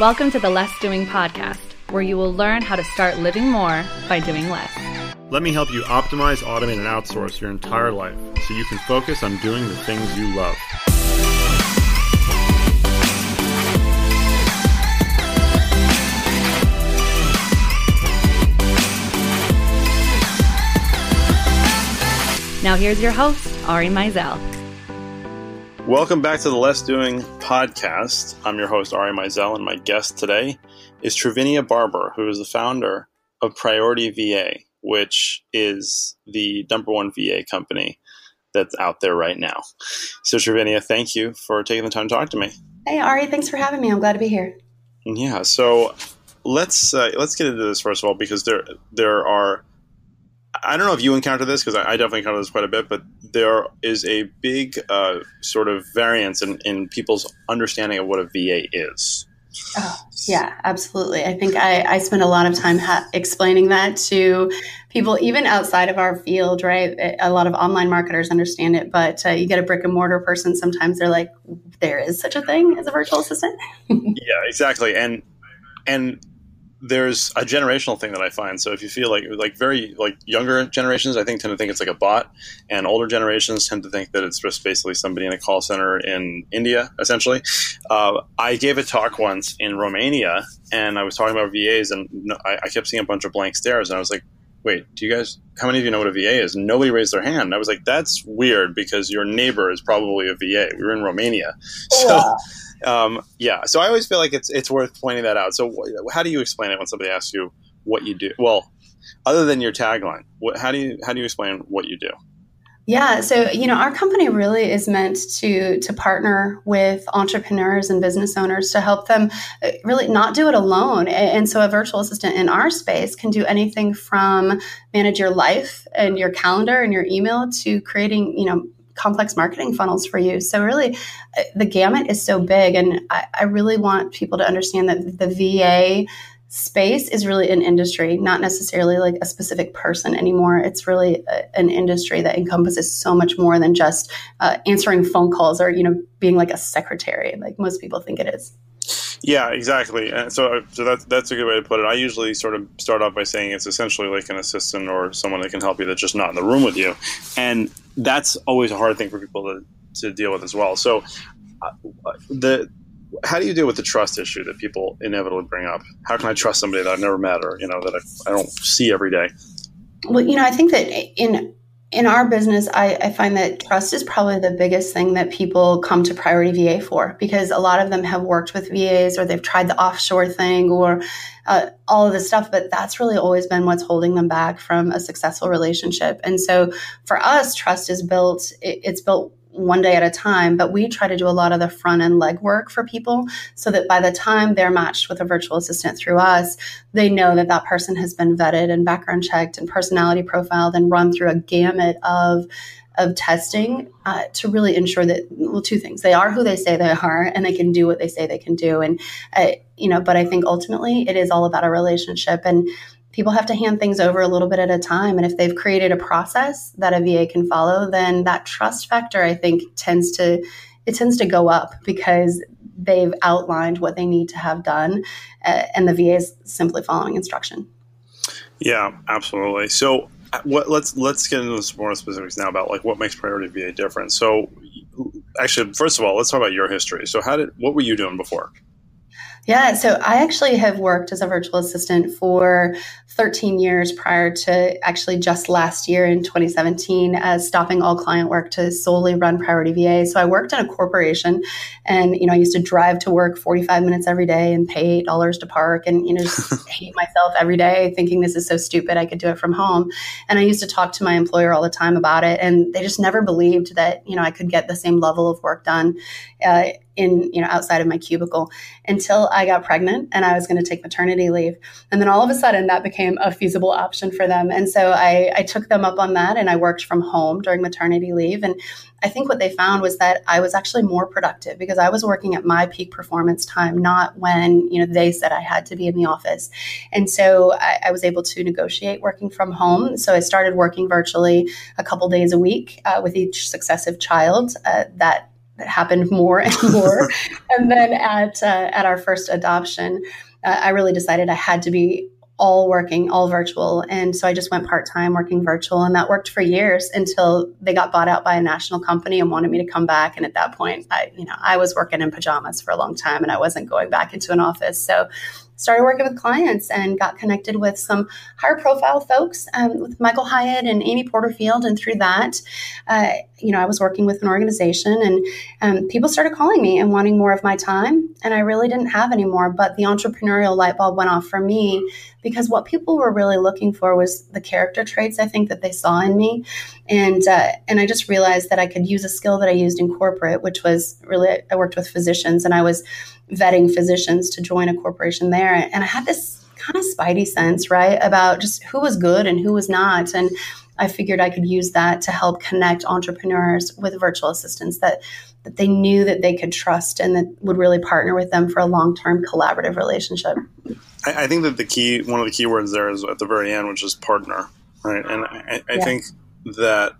Welcome to the Less Doing podcast, where you will learn how to start living more by doing less. Let me help you optimize, automate, and outsource your entire life so you can focus on doing the things you love. Now, here's your host, Ari Meisel. Welcome back to the Less Doing podcast. I'm your host, Ari Meisel, and my guest today is Trivinia Barber, who is the founder of Priority VA, which is the number one VA company that's out there right now. So, Trivinia, thank you for taking the time to talk to me. Hey, Ari, thanks for having me. I'm glad to be here. Yeah, so let's uh, let's get into this first of all because there there are I don't know if you encounter this because I, I, definitely encounter this quite a bit, but there is a big uh, sort of variance in, in people's understanding of what a VA is. Oh, yeah, absolutely. I think I, I spend a lot of time ha- explaining that to people, even outside of our field, right? A lot of online marketers understand it, but uh, you get a brick and mortar person, sometimes they're like, there is such a thing as a virtual assistant. yeah, exactly. And, and there's a generational thing that I find. So if you feel like like very like younger generations, I think tend to think it's like a bot, and older generations tend to think that it's just basically somebody in a call center in India, essentially. Uh, I gave a talk once in Romania, and I was talking about VAs, and I, I kept seeing a bunch of blank stares, and I was like, wait, do you guys, how many of you know what a VA is? Nobody raised their hand. I was like, that's weird because your neighbor is probably a VA. We were in Romania. So, um, yeah, so I always feel like it's it's worth pointing that out. So, wh- how do you explain it when somebody asks you what you do? Well, other than your tagline, what, how do you how do you explain what you do? Yeah, so you know, our company really is meant to to partner with entrepreneurs and business owners to help them uh, really not do it alone. And so, a virtual assistant in our space can do anything from manage your life and your calendar and your email to creating, you know, complex marketing funnels for you. So really, uh, the gamut is so big, and I, I really want people to understand that the VA space is really an industry, not necessarily like a specific person anymore. It's really a, an industry that encompasses so much more than just uh, answering phone calls or you know being like a secretary, like most people think it is. Yeah, exactly. And so, uh, so that's that's a good way to put it. I usually sort of start off by saying it's essentially like an assistant or someone that can help you that's just not in the room with you, and that's always a hard thing for people to, to deal with as well. So, uh, uh the how do you deal with the trust issue that people inevitably bring up? How can I trust somebody that I've never met or you know that I, I don't see every day? Well, you know, I think that in in our business, I, I, find that trust is probably the biggest thing that people come to Priority VA for because a lot of them have worked with VAs or they've tried the offshore thing or uh, all of this stuff, but that's really always been what's holding them back from a successful relationship. And so for us, trust is built, it, it's built one day at a time, but we try to do a lot of the front end legwork for people so that by the time they're matched with a virtual assistant through us, they know that that person has been vetted and background checked and personality profiled and run through a gamut of of testing uh, to really ensure that well two things. They are who they say they are and they can do what they say they can do. And uh, you know but i think ultimately it is all about a relationship. And people have to hand things over a little bit at a time. And if they've created a process that a VA can follow, then that trust factor, I think, tends to it tends to go up because they've outlined what they need to have done, uh, and the VA is simply following instruction. Yeah, absolutely. So, uh, what, let's let's get into some more specifics now about like what makes Priority VA different. So, actually, first of all, let's talk about your history. So, how did what were you doing before? Yeah, so I actually have worked as a virtual assistant for 13 years prior to actually just last year in 2017 as stopping all client work to solely run Priority VA. So I worked in a corporation and you know I used to drive to work 45 minutes every day and pay $8 to park and you know just hate myself every day thinking this is so stupid I could do it from home. And I used to talk to my employer all the time about it and they just never believed that you know I could get the same level of work done uh, in you know outside of my cubicle until I got pregnant and I was going to take maternity leave. And then all of a sudden that became a feasible option for them. And so I, I took them up on that and I worked from home during maternity leave. And I think what they found was that I was actually more productive because I was working at my peak performance time, not when you know they said I had to be in the office. And so I, I was able to negotiate working from home. So I started working virtually a couple days a week uh, with each successive child. Uh, that that happened more and more. and then at uh, at our first adoption, uh, I really decided I had to be all working, all virtual. And so I just went part time working virtual. And that worked for years until they got bought out by a national company and wanted me to come back. And at that point, I, you know, I was working in pajamas for a long time and I wasn't going back into an office. So started working with clients and got connected with some higher profile folks um, with Michael Hyatt and Amy Porterfield. And through that, uh, you know, I was working with an organization and um, people started calling me and wanting more of my time. And I really didn't have any more. But the entrepreneurial light bulb went off for me because what people were really looking for was the character traits I think that they saw in me. And, uh, and I just realized that I could use a skill that I used in corporate, which was really, I worked with physicians and I was vetting physicians to join a corporation there. And I had this kind of spidey sense, right, about just who was good and who was not. And I figured I could use that to help connect entrepreneurs with virtual assistants that that they knew that they could trust and that would really partner with them for a long-term collaborative relationship. I, I think that the key, one of the key words there is at the very end, which is partner, right? And I, I yeah. think that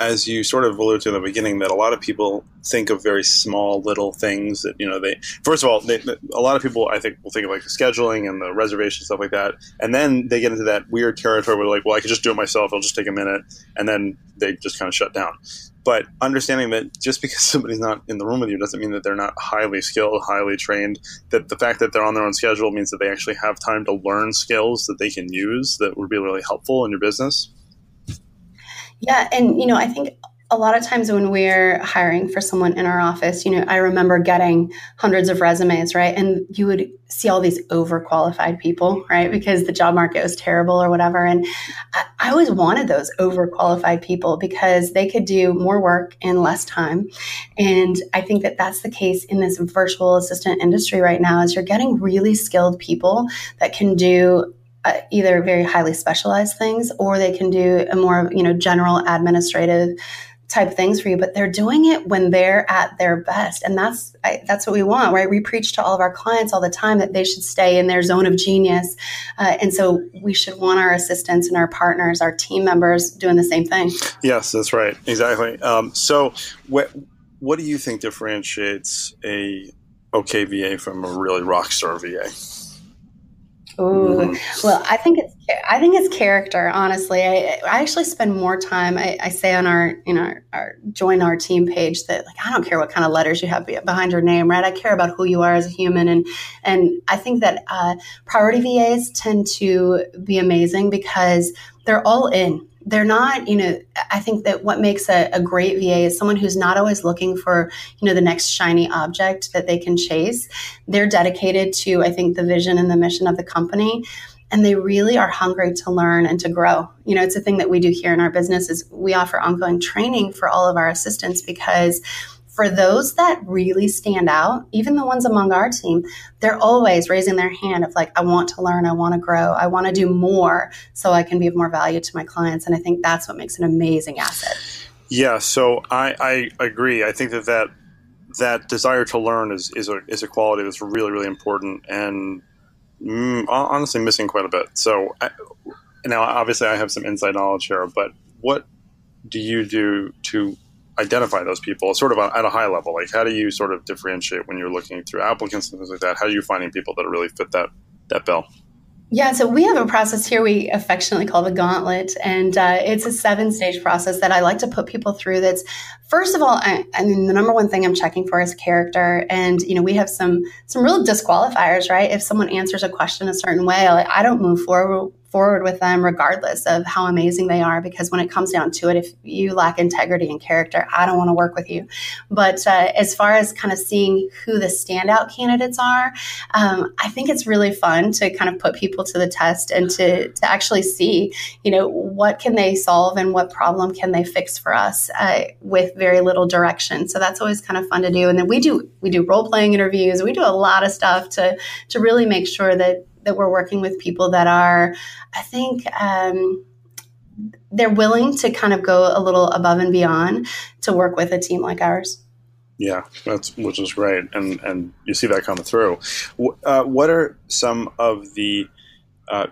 as you sort of alluded to in the beginning, that a lot of people think of very small little things that you know they. First of all, they, a lot of people I think will think of like the scheduling and the reservation stuff like that, and then they get into that weird territory where like, well, I could just do it myself. It'll just take a minute, and then they just kind of shut down. But understanding that just because somebody's not in the room with you doesn't mean that they're not highly skilled, highly trained. That the fact that they're on their own schedule means that they actually have time to learn skills that they can use that would be really helpful in your business. Yeah, and you know, I think a lot of times when we're hiring for someone in our office, you know, I remember getting hundreds of resumes, right? And you would see all these overqualified people, right? Because the job market was terrible or whatever. And I, I always wanted those overqualified people because they could do more work in less time. And I think that that's the case in this virtual assistant industry right now is you're getting really skilled people that can do uh, either very highly specialized things or they can do a more you know general administrative type things for you but they're doing it when they're at their best. And that's I, that's what we want right? We preach to all of our clients all the time that they should stay in their zone of genius. Uh, and so we should want our assistants and our partners our team members doing the same thing. Yes that's right. Exactly. Um, so what what do you think differentiates a okay va from a really rock star va Ooh, well, I think it's I think it's character. Honestly, I, I actually spend more time. I, I say on our you know our, our, join our team page that like I don't care what kind of letters you have behind your name, right? I care about who you are as a human, and and I think that uh, priority VAs tend to be amazing because they're all in they're not, you know, I think that what makes a, a, great VA is someone who's not always looking for, you know, the next shiny object that they can chase. They're dedicated to, I think, the vision and the mission of the company. And they really are hungry to learn and to grow. You know, it's a thing that we do here in our business is we offer ongoing training for all of our assistants because for those that really stand out, even the ones among our team, they're always raising their hand of like, I want to learn, I want to grow, I want to do more so I can be of more value to my clients. And I think that's what makes an amazing asset. Yeah, so I, I agree. I think that, that that desire to learn is, is, a, is a quality that's really, really important and mm, honestly missing quite a bit. So I, now, obviously, I have some inside knowledge here, but what do you do to identify those people sort of at a high level? Like, how do you sort of differentiate when you're looking through applicants and things like that? How are you finding people that really fit that that bill? Yeah, so we have a process here we affectionately call the gauntlet, and uh, it's a seven stage process that I like to put people through. That's first of all, I, I, mean, the number one thing I'm checking for is character, and you know, we have some some real disqualifiers, right? If someone answers a question a certain way, like, I don't move forward forward with them regardless of how amazing they are because when it comes down to it if you lack integrity and character i don't want to work with you. But uh, as far as kind of seeing who the standout candidates are um, i think it's really fun to kind of put people to the test and to, to actually see you know what can they solve and what problem can they fix for us uh, with very little direction. So that's always kind of fun to do. And then we do we do role playing interviews. We do a lot of stuff to to really make sure that that we're working with people that are, I think, um, they're willing to kind of go a little above and beyond to work with a team like ours. Yeah, that's which is great, and and you see that coming through. Uh, what are some of the uh,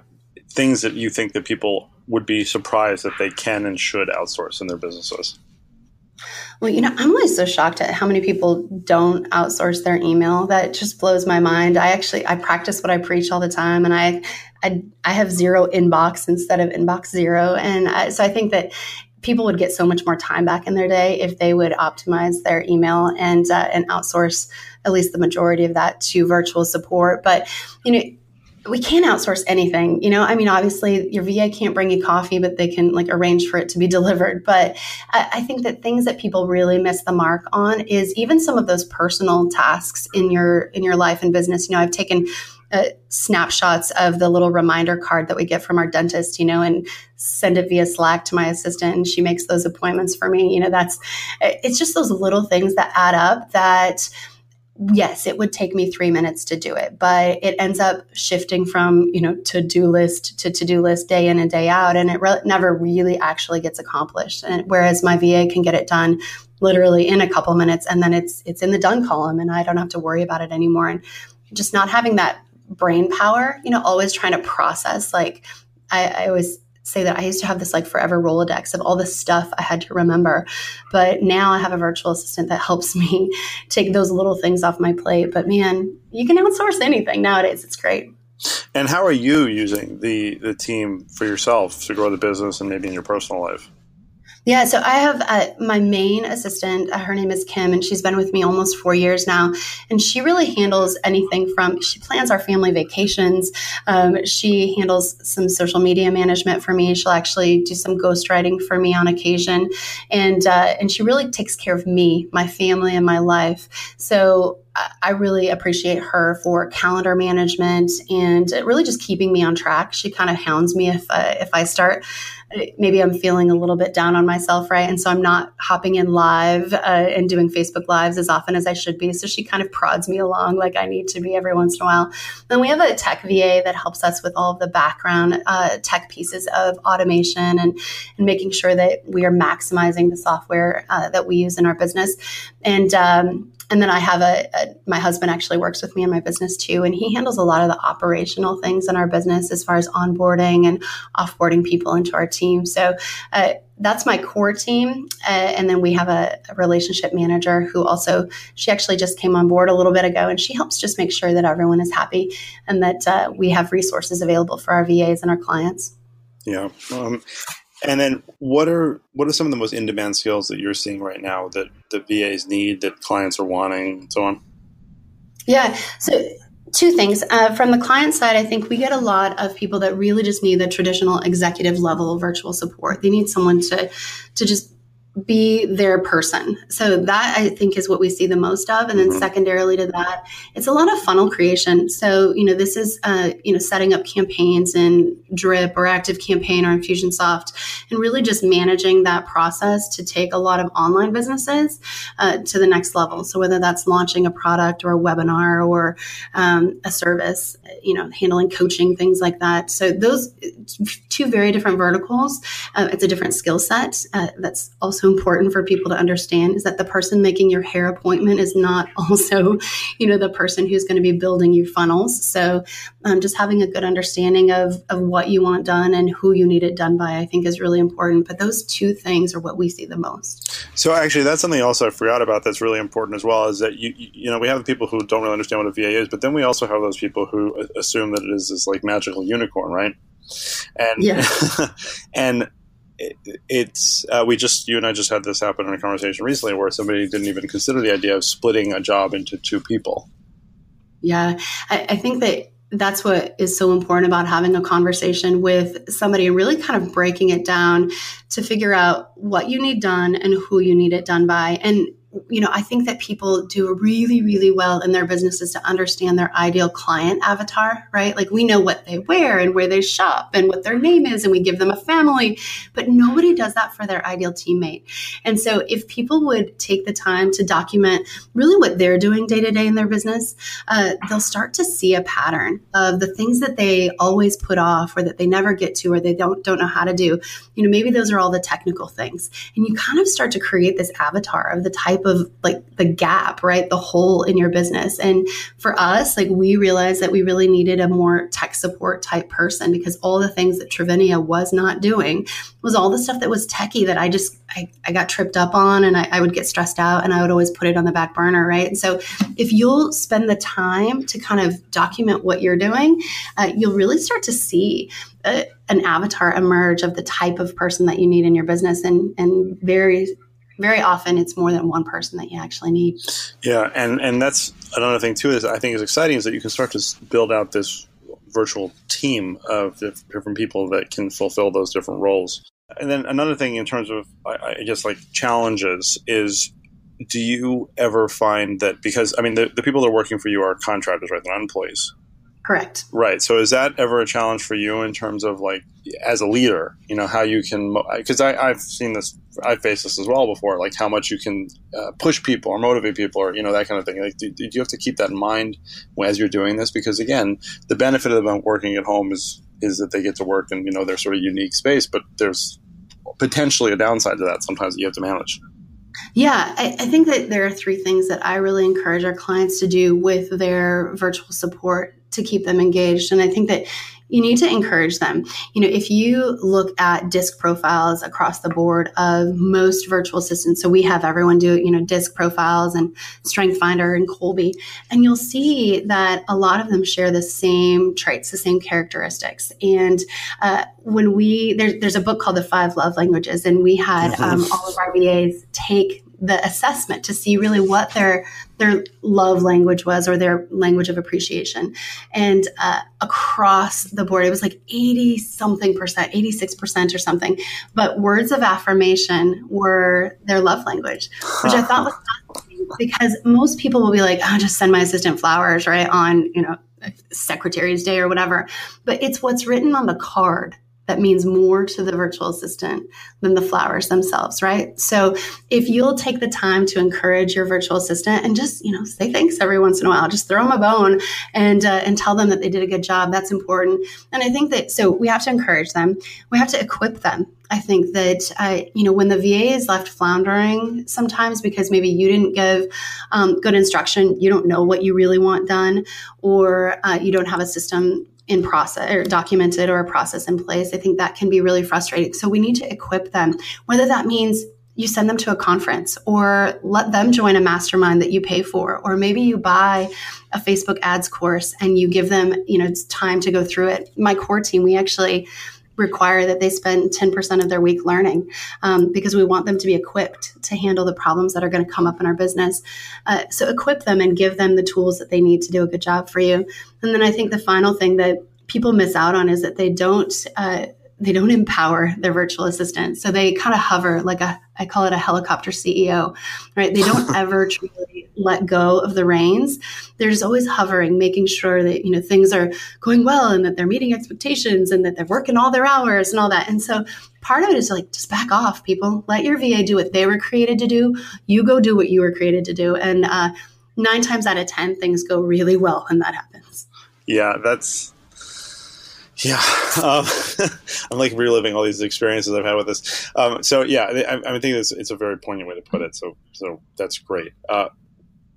things that you think that people would be surprised that they can and should outsource in their businesses? Well, you know, I'm always so shocked at how many people don't outsource their email. That just blows my mind. I actually I practice what I preach all the time, and I I, I have zero inbox instead of inbox zero, and I, so I think that people would get so much more time back in their day if they would optimize their email and uh, and outsource at least the majority of that to virtual support. But you know we can't outsource anything. You know, I mean, obviously your VA can't bring you coffee, but they can like arrange for it to be delivered. But I, I, think that things that people really miss the mark on is even some of those personal tasks in your in your life and business. You know, I've taken uh, snapshots of the little reminder card that we get from our dentist, you know, and send it via Slack to my assistant, and she makes those appointments for me. You know, that's it's just those little things that add up that yes, it would take me three minutes to do it, but it ends up shifting from, you know, to do list to to do list day in and day out. And it re- never really actually gets accomplished. And whereas my VA can get it done literally in a couple minutes and then it's, it's in the done column and I don't have to worry about it anymore. And just not having that brain power, you know, always trying to process, like I, I always say that I used to have this like forever Rolodex of all the stuff I had to remember. But now I have a virtual assistant that helps me take those little things off my plate. But man, you can outsource anything nowadays. It's great. And how are you using the the team for yourself to grow the business and maybe in your personal life? Yeah, so I have uh, my main assistant. Uh, her name is Kim, and she's been with me almost four years now. And she really handles anything from she plans our family vacations. Um, she handles some social media management for me. She'll actually do some ghostwriting for me on occasion, and uh, and she really takes care of me, my family, and my life. So I really appreciate her for calendar management and really just keeping me on track. She kind of hounds me if I, if I start maybe I'm feeling a little bit down on myself, right? And so I'm not hopping in live uh, and doing Facebook lives as often as I should be. So she kind of prods me along like I need to be every once in a while. Then we have a tech VA that helps us with all of the background uh, tech pieces of automation and, and making sure that we are maximizing the software uh, that we use in our business. And um, and then I have a, a, my husband actually works with me in my business too, and he handles a lot of the operational things in our business as far as onboarding and offboarding people into our team. So uh, that's my core team, uh, and then we have a, a, relationship manager who also she actually just came on board a little bit ago, and she helps just make sure that everyone is happy and that uh, we have resources available for our VAs and our clients. Yeah. Um, and then what are what are some of the most in demand skills that you're seeing right now that the VAs need that clients are wanting and so on? Yeah. So two things. Uh, from the client side, I think we get a lot of people that really just need the traditional executive level virtual support. They need someone to to just be their person. So that I think is what we see the most of. And then mm-hmm. secondarily to that, it's a lot of funnel creation. So, you know, this is, uh, you know, setting up campaigns in Drip or Active Campaign or Infusionsoft and really just managing that process to take a lot of online businesses uh, to the next level. So whether that's launching a product or a webinar or um, a service, you know, handling coaching, things like that. So those two very different verticals, uh, it's a different skill set uh, that's also also important for people to understand is that the person making your hair appointment is not also, you know, the person who's going to be building you funnels. So um, just having a good understanding of, of what you want done and who you need it done by, I think is really important. But those two things are what we see the most. So actually, that's something else I forgot about that's really important as well is that you, you know, we have people who don't really understand what a VA is, but then we also have those people who assume that it is this like magical unicorn, right? And, yeah. and it's uh, we just you and I just had this happen in a conversation recently where somebody didn't even consider the idea of splitting a job into two people. Yeah, I, I think that that's what is so important about having a conversation with somebody and really kind of breaking it down to figure out what you need done and who you need it done by. And you know, I think that people do really, really well in their businesses to understand their ideal client avatar, right? Like we know what they wear and where they shop and what their name is, and we give them a family, but nobody does that for their ideal teammate. And so if people would take the time to document really what they're doing day to day in their business, uh, they'll start to see a pattern of the things that they always put off or that they never get to or they don't, don't know how to do. You know, maybe those are all the technical things. And you kind of start to create this avatar of the type of like the gap, right? The hole in your business. And for us, like we realized that we really needed a more tech support type person because all the things that Trivinia was not doing was all the stuff that was techie that I just I, I got tripped up on and I, I would get stressed out and I would always put it on the back burner, right? And so if you'll spend the time to kind of document what you're doing, uh, you'll really start to see uh, an avatar emerge of the type of person that you need in your business and and very very often it's more than one person that you actually need. Yeah, and and that's another thing too is I think is exciting is that you can start to build out this virtual team of different people that can fulfill those different roles. And then another thing in terms of I, I guess like challenges is do you ever find that because I mean the, the people that are working for you are contractors, right? They're not employees. Correct. Right. So is that ever a challenge for you in terms of like as a leader, you know, how you can, because I've seen this, I've faced this as well before, like how much you can uh, push people or motivate people or, you know, that kind of thing. Like, do, do, you have to keep that in mind as you're doing this? Because again, the benefit of them working at home is, is that they get to work in, you know, their sort of unique space, but there's potentially a downside to that sometimes that you have to manage. Yeah, I, I, think that there are three things that I really encourage our clients to do with their virtual support to keep them engaged. And I think that you need to encourage them. You know, if you look at disc profiles across the board of most virtual assistants, so we have everyone do, you know, disc profiles and Strength Finder and Kolbe, and you'll see that a lot of them share the same traits, the same characteristics. And uh, when we, there's, there's a book called The Five Love Languages, and we had um, all of our VAs take the assessment to see really what their their love language was or their language of appreciation. And uh, across the board it was like 80 something percent 86 percent or something. But words of affirmation were their love language which i thought was fascinating because most people will be like oh just send my assistant flowers right on you know secretary's day or whatever. But it's what's written on the card that means more to the virtual assistant than the flowers themselves, right? So if you'll take the time to encourage your virtual assistant and just, you know, say thanks every once in a while, just throw them a bone and uh, and tell them that they did a good job. That's important. And I think that so we have to encourage them. We have to equip them. I think that uh, you know when the VA is left floundering sometimes because maybe you didn't give um, good instruction, you don't know what you really want done, or uh, you don't have a system in process or documented or a process in place. I think that can be really frustrating. So we need to equip them, whether that means you send them to a conference or let them join a mastermind that you pay for or maybe you buy a facebook ads course and you give them you know time to go through it my core team we actually require that they spend 10% of their week learning um, because we want them to be equipped to handle the problems that are going to come up in our business. Uh, so equip them and give them the tools that they need to do a good job for you. And then I think the final thing that people miss out on is that they don't. Uh, they don't empower their virtual assistant. So they kind of hover like a, I call it a helicopter CEO, right? They don't ever truly let go of the reins. They're just always hovering, making sure that, you know, things are going well and that they're meeting expectations and that they're working all their hours and all that. And so part of it is like, just back off, people. Let your VA do what they were created to do. You go do what you were created to do. And uh, nine times out of 10, things go really well when that happens. Yeah, that's yeah, um, I'm like reliving all these experiences I've had with this. Um, so yeah, I, think it's, it's a very poignant way to put it. So so that's great. Uh,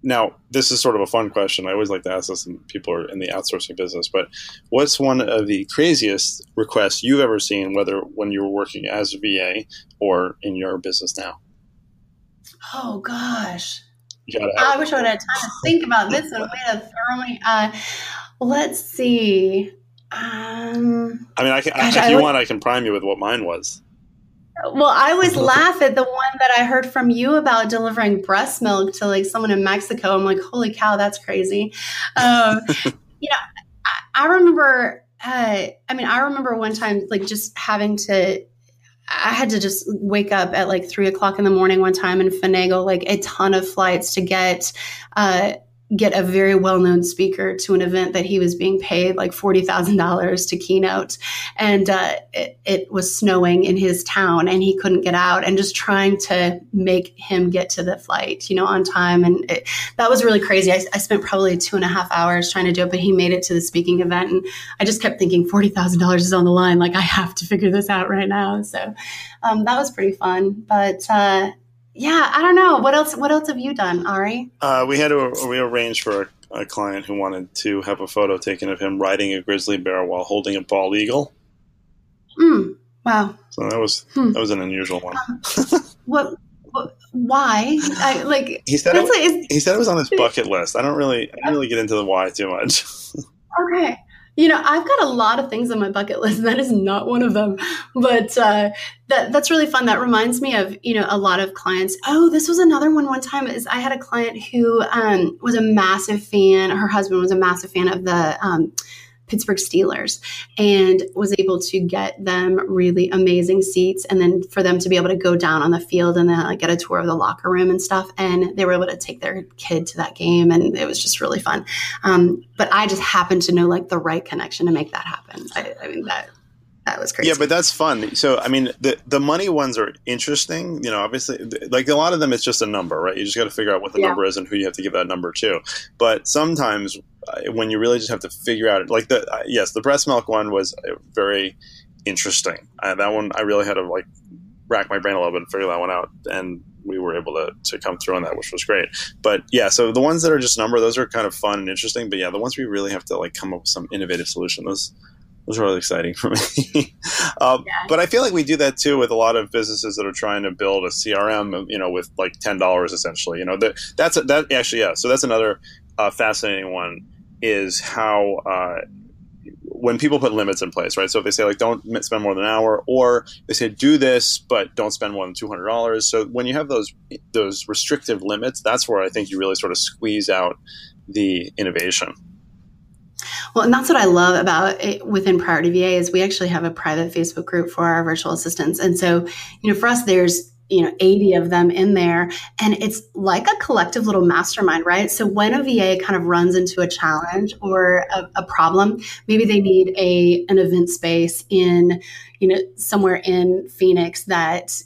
now, this is sort of a fun question. I always like to ask this when people are in the outsourcing business. But what's one of the craziest requests you've ever seen, whether when you were working as a VA or in your business now? Oh gosh, I wish I would have time to think about this one. Way to throw me. Uh, let's see. Um, I mean, I can, gosh, if I you would, want, I can prime you with what mine was. Well, I always laugh at the one that I heard from you about delivering breast milk to like someone in Mexico. I'm like, holy cow, that's crazy. Um, you know, I, I remember. Uh, I mean, I remember one time like just having to I had to just wake up at like three o'clock in the morning one time and finagle like a ton of flights to get uh, get a very well-known speaker to an event that he was being paid like $40,000 to keynote. And uh, it, it, was snowing in his town and he couldn't get out and just trying to make him get to the flight you know on time. And it, that was really crazy. I, I, spent probably two and a half hours trying to do it but he made it to the speaking event. And I just kept thinking $40,000 is on the line. Like I have to figure this out right now. So um, that was pretty fun. But uh, yeah, I don't know. What else? What else have you done, Ari? Uh, we had to we arranged for a, a, client who wanted to have a photo taken of him riding a grizzly bear while holding a bald eagle. Mm, wow. So that was hmm. that was an unusual one. Um, what? Why? I, like he said, it, like, he said it was on his bucket list. I don't really, I don't really get into the why too much. okay, you know, I've got a lot of things on my bucket list. and That is not one of them, but uh, that that's really fun. That reminds me of you know a lot of clients. Oh, this was another one. One time is I had a client who um, was a massive fan. Her husband was a massive fan of the. Um, Pittsburgh Steelers and was able to get them really amazing seats and then for them to be able to go down on the field and then like, get a tour of the locker room and stuff. And they were able to take their kid to that game and it was just really fun. Um, but I just happened to know like the right connection to make that happen. I, I mean, that that was crazy. Yeah, but that's fun. So, I mean, the the money ones are interesting. You know, obviously, like a lot of them, it's just a number, right? You just got to figure out what the yeah. number is and who you have to give that number to. But sometimes, when you really just have to figure out, like the uh, yes, the breast milk one was uh, very interesting. Uh, that one, I really had to like rack my brain a little bit and figure that one out, and we were able to, to come through on that, which was great. But yeah, so the ones that are just number, those are kind of fun and interesting. But yeah, the ones we really have to like come up with some innovative solution, those was really exciting for me. um, yeah. But I feel like we do that too with a lot of businesses that are trying to build a CRM, you know, with like ten dollars essentially. You know, that that's a, that actually yeah. So that's another uh, fascinating one is how. Uh, when people put limits in place, right? So if they say like don't spend more than an hour, or they say do this but don't spend more than two hundred dollars. So when you have those those restrictive limits, that's where I think you really sort of squeeze out the innovation. Well, and that's what I love about it within Priority VA is we actually have a private Facebook group for our virtual assistants. And so, you know, for us, there's you know 80 of them in there. And it's like a collective little mastermind right? So when a va kind of runs into a challenge or a, a, problem maybe they need a an event space in you know somewhere in phoenix that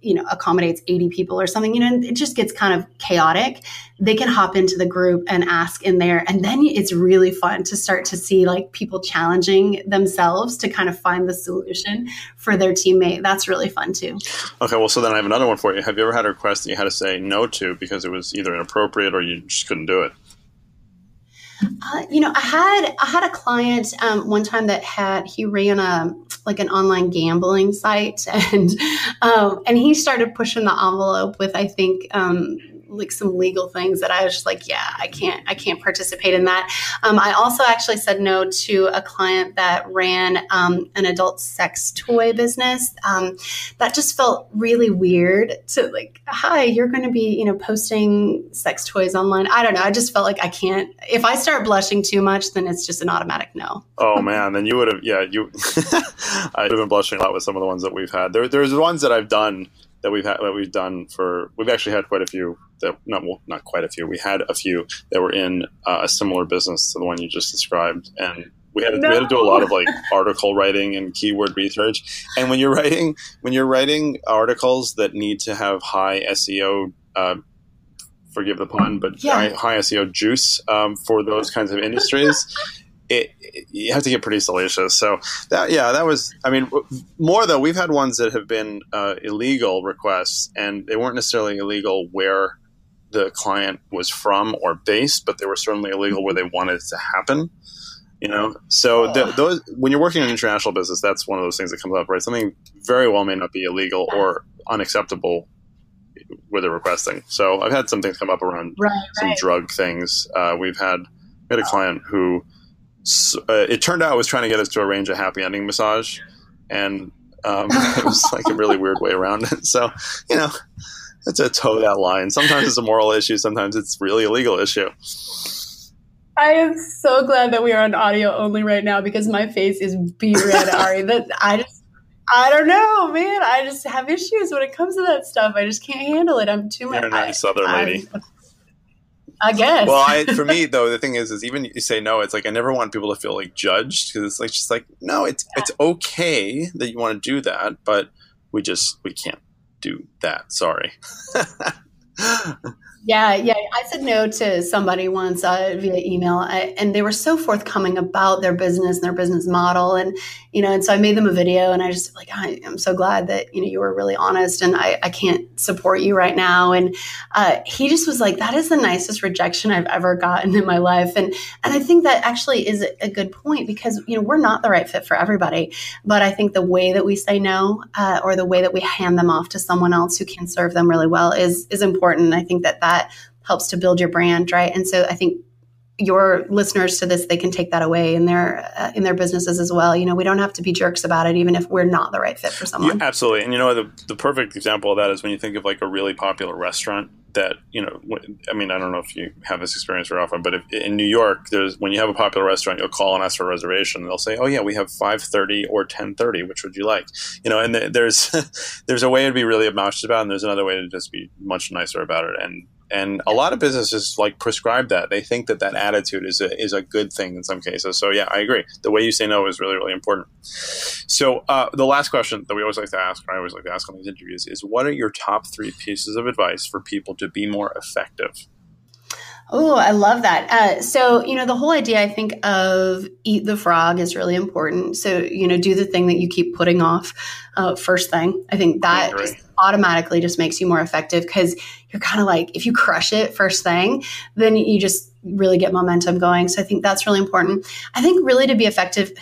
you know accommodates 80 people or something you know it just gets kind of chaotic. They can hop into the group and ask in there and then it's really fun to start to see like people challenging themselves to kind of find the solution for their teammate. That's really fun too. Okay well so then i have another one for you. Have you ever had a request that you had to say no to because it was either inappropriate or you just couldn't do it uh, you know, I had I had a client um, one time that had he ran a like an online gambling site, and um, and he started pushing the envelope with I think um, like some legal things that I was just like, yeah, I can't, I can't participate in that. Um, I also actually said no to a client that ran um, an adult sex toy business. Um, that just felt really weird to like, hi, you're going to be, you know, posting sex toys online. I don't know. I just felt like I can't. If I start blushing too much, then it's just an automatic no. Oh man, then you would have, yeah, you. I'd have been blushing a lot with some of the ones that we've had. There, there's ones that I've done that we've had that we've done for we've actually had quite a few that not well, not quite a few we had a few that were in uh, a similar business to the one you just described and we had, no. we had to do a lot of like article writing and keyword research and when you're writing when you're writing articles that need to have high SEO uh, forgive the pun but yeah. high, high, SEO juice um, for those kinds of industries it, it, you have to get pretty salacious. So that yeah, that was. I mean, more though. We've had ones that have been uh, illegal requests, and they weren't necessarily illegal where the client was from or based, but they were certainly illegal where they wanted it to happen. You know, so the, those when you're working in international business, that's one of those things that comes up, right? Something very well may not be illegal or unacceptable where they're requesting. So I've had some things come up around right, some right. drug things. Uh, we've had we had a client who so, uh, it turned out I was trying to get us to arrange a happy ending massage, and um, it was like a really weird way around it. So, you know, it's a toe that line. Sometimes it's a moral issue. Sometimes it's really a legal issue. I am so glad that we are on audio only right now because my face is beet red, Ari. That I just, I don't know, man. I just have issues when it comes to that stuff. I just can't handle it. I'm too much. You're a nice Southern lady. I'm, I guess. Well, I, for me though, the thing is, is even you say no, it's like I never want people to feel like judged because it's like just like no, it's yeah. it's okay that you want to do that, but we just we can't do that. Sorry. Yeah, yeah. I said no to somebody once uh, via email, I, and they were so forthcoming about their business and their business model, and you know, and so I made them a video, and I just like I, am so glad that you know you were really honest, and I, I can't support you right now, and uh, he just was like, that is the nicest rejection I've ever gotten in my life, and and I think that actually is a, good point because you know we're not the right fit for everybody, but I think the way that we say no uh, or the way that we hand them off to someone else who can serve them really well is is important. I think that that helps to build your brand, right? And so I think your listeners to this they can take that away in their uh, in their businesses as well. You know we don't have to be jerks about it even if we're not the right fit for someone. yeah, absolutely. And you know the, the perfect example of that is when you think of like a really popular restaurant that you know i mean i don't know if you have this experience very often but if, in new york there's when you have a popular restaurant you'll call and ask for a reservation. And they'll say oh yeah we have 5.30 or 10.30 which would you like? You know and there's there's a way to be really obnoxious about it and there's another way to just be much nicer about it. And and a lot of businesses like prescribe that. They think that that attitude is a, is a good thing in some cases. So yeah, I agree. The way you say no is really, really important. So uh, the last question that we always like to ask, or I always like to ask on these interviews is what are your top three pieces of advice for people to be more effective? Oh, I love that. Uh, so, you know, the whole idea, I think, of eat the frog is really important. So, you know, do the thing that you keep putting off uh, first thing. I think that just automatically just makes you more effective because you're kind of like, if you crush it first thing, then you just really get momentum going. So, I think that's really important. I think, really, to be effective,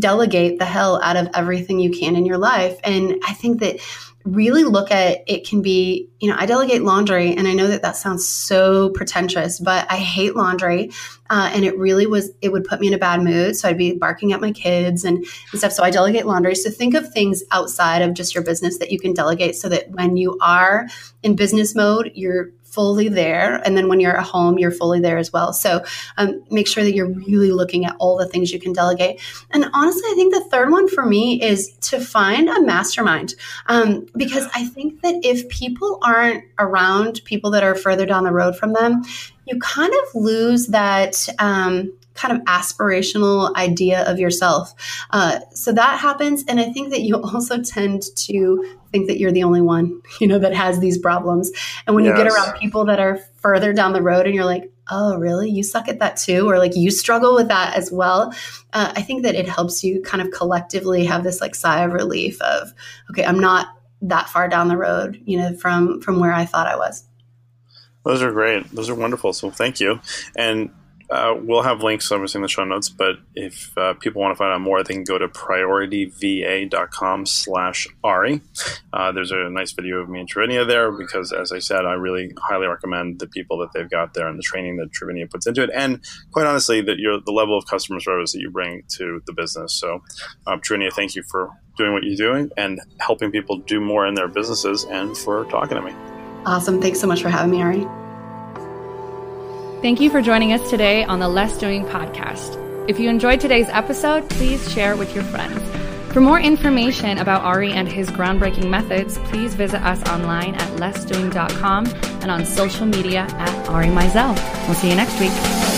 delegate the hell out of everything you can in your life. And I think that really look at it can be you know i delegate laundry and i know that that sounds so pretentious but i hate laundry uh, and it really was it would put me in a bad mood so i'd be barking at my kids and, and stuff. So i delegate laundry. So think of things outside of just your business that you can delegate so that when you are in business mode you're fully there. And then when you're at home, you're fully there as well. So um, make sure that you're really looking at all the things you can delegate. And honestly, I think the third one for me is to find a mastermind um, because I think that if people aren't around people that are further down the road from them, you kind of lose that um, kind of aspirational idea of yourself. Uh, so that happens. And I think that you also tend to think that you're the only one, you know, that has these problems. And when yes. you get around people that are further down the road and you're like, oh, really? You suck at that too? Or like you struggle with that as well. Uh, I think that it helps you kind of collectively have this like sigh of relief of, okay, I'm not that far down the road, you know, from from where I thought I was. Those are great. Those are wonderful. So thank you. And uh, we'll have links obviously in the show notes, but if uh, people want to find out more, they can go to priorityva.com slash Ari. Uh, there's a nice video of me and Trivinia there because, as I said, I really highly recommend the people that they've got there and the training that Trivinia puts into it. And quite honestly, that you're the level of customer service that you bring to the business. So, um, thank you for doing what you're doing and helping people do more in their businesses and for talking to me. Awesome. Thanks so much for having me, Ari. Thank you for joining us today on the Less Doing podcast. If you enjoyed today's episode, please share it with your friends. For more information about Ari and his groundbreaking methods, please visit us online at lessdoing.com and on social media at Ari Meisel. We'll see you next week.